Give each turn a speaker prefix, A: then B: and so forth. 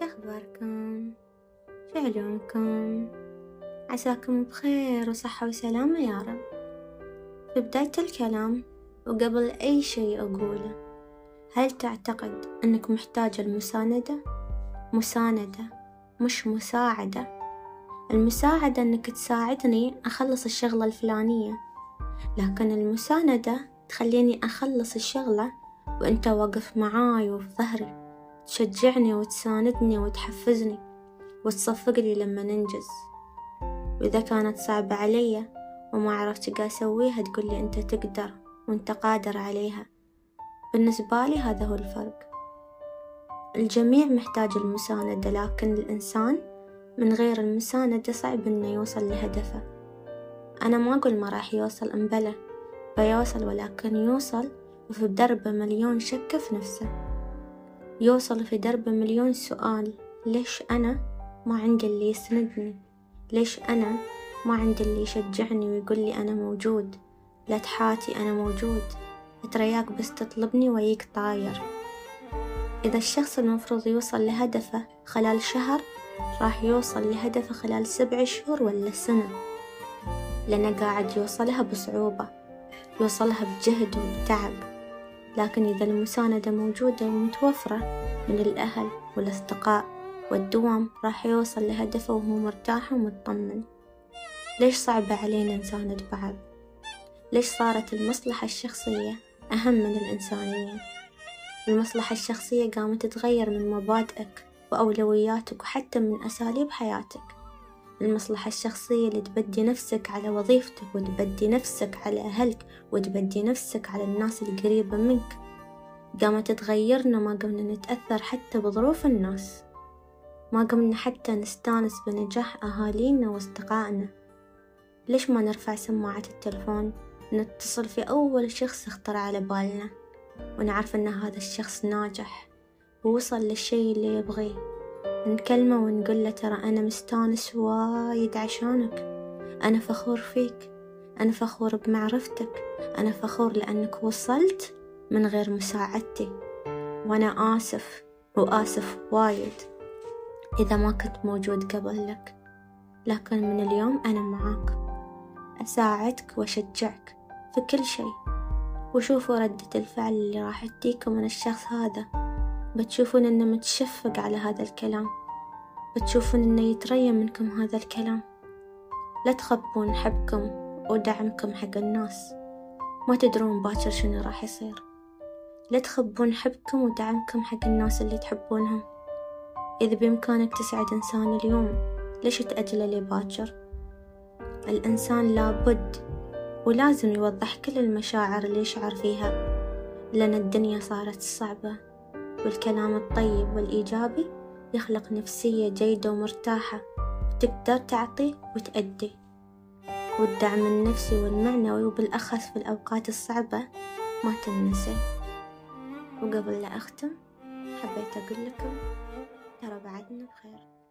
A: شخباركم؟ شعلومكم عساكم بخير وصحة وسلامة يا رب. في بداية الكلام وقبل أي شي أقوله هل تعتقد أنك محتاج المساندة؟ مساندة مش مساعدة. المساعدة أنك تساعدني أخلص الشغلة الفلانية لكن المساندة تخليني أخلص الشغلة وأنت واقف معاي وفي ظهري. تشجعني وتساندني وتحفزني وتصفقلي لما ننجز. وإذا كانت صعبة علي وما عرفت قا أسويها تقولي أنت تقدر وأنت قادر عليها. بالنسبة لي هذا هو الفرق. الجميع محتاج المساندة لكن الإنسان من غير المساندة صعب إنه يوصل لهدفه. أنا ما أقول ما راح يوصل أمبلى بيوصل ولكن يوصل وفي دربه مليون شك في نفسه. يوصل في دربه مليون سؤال. ليش أنا ما عندي اللي يسندني؟ ليش أنا ما عندي اللي يشجعني ويقول لي أنا موجود؟ لا تحاتي أنا موجود. أترياك بس تطلبني ويك طاير. إذا الشخص المفروض يوصل لهدفه خلال شهر راح يوصل لهدفه خلال سبع شهور ولا سنة. لأنه قاعد يوصلها بصعوبة. يوصلها بجهد وبتعب. لكن إذا المساندة موجودة ومتوفرة من الأهل والأصدقاء والدوام راح يوصل لهدفه وهو مرتاح ومطمن ليش صعبة علينا نساند بعض؟ ليش صارت المصلحة الشخصية أهم من الإنسانية؟ المصلحة الشخصية قامت تتغير من مبادئك وأولوياتك وحتى من أساليب حياتك المصلحة الشخصية اللي تبدي نفسك على وظيفتك وتبدي نفسك على أهلك وتبدي نفسك على الناس القريبة منك. قامت تغيرنا ما قمنا نتأثر حتى بظروف الناس. ما قمنا حتى نستانس بنجاح أهالينا وأصدقائنا. ليش ما نرفع سماعة التلفون؟ نتصل في أول شخص يخطر على بالنا ونعرف أن هذا الشخص ناجح ووصل للشي اللي يبغيه. نكلمه ونقول له ترى أنا مستانس وايد عشانك. أنا فخور فيك. أنا فخور بمعرفتك. أنا فخور لأنك وصلت من غير مساعدتي. وأنا آسف وآسف وايد إذا ما كنت موجود قبل لك. لكن من اليوم أنا معاك. أساعدك وأشجعك في كل شي وشوفوا ردة الفعل اللي راح تجيكم من الشخص هذا. بتشوفون إنه متشفق على هذا الكلام. بتشوفون إنه يتريم منكم هذا الكلام. لا تخبون حبكم ودعمكم حق الناس. ما تدرون باكر شنو راح يصير. لا تخبون حبكم ودعمكم حق الناس اللي تحبونهم. إذا بإمكانك تسعد إنسان اليوم ليش تأجله لباكر الإنسان لابد ولازم يوضح كل المشاعر اللي يشعر فيها لأن الدنيا صارت صعبة. والكلام الطيب والإيجابي يخلق نفسية جيدة ومرتاحة وتقدر تعطي وتأدي. والدعم النفسي والمعنوي وبالأخص في الأوقات الصعبة ما تنسى. وقبل لا أختم حبيت أقول لكم ترى بعدنا بخير.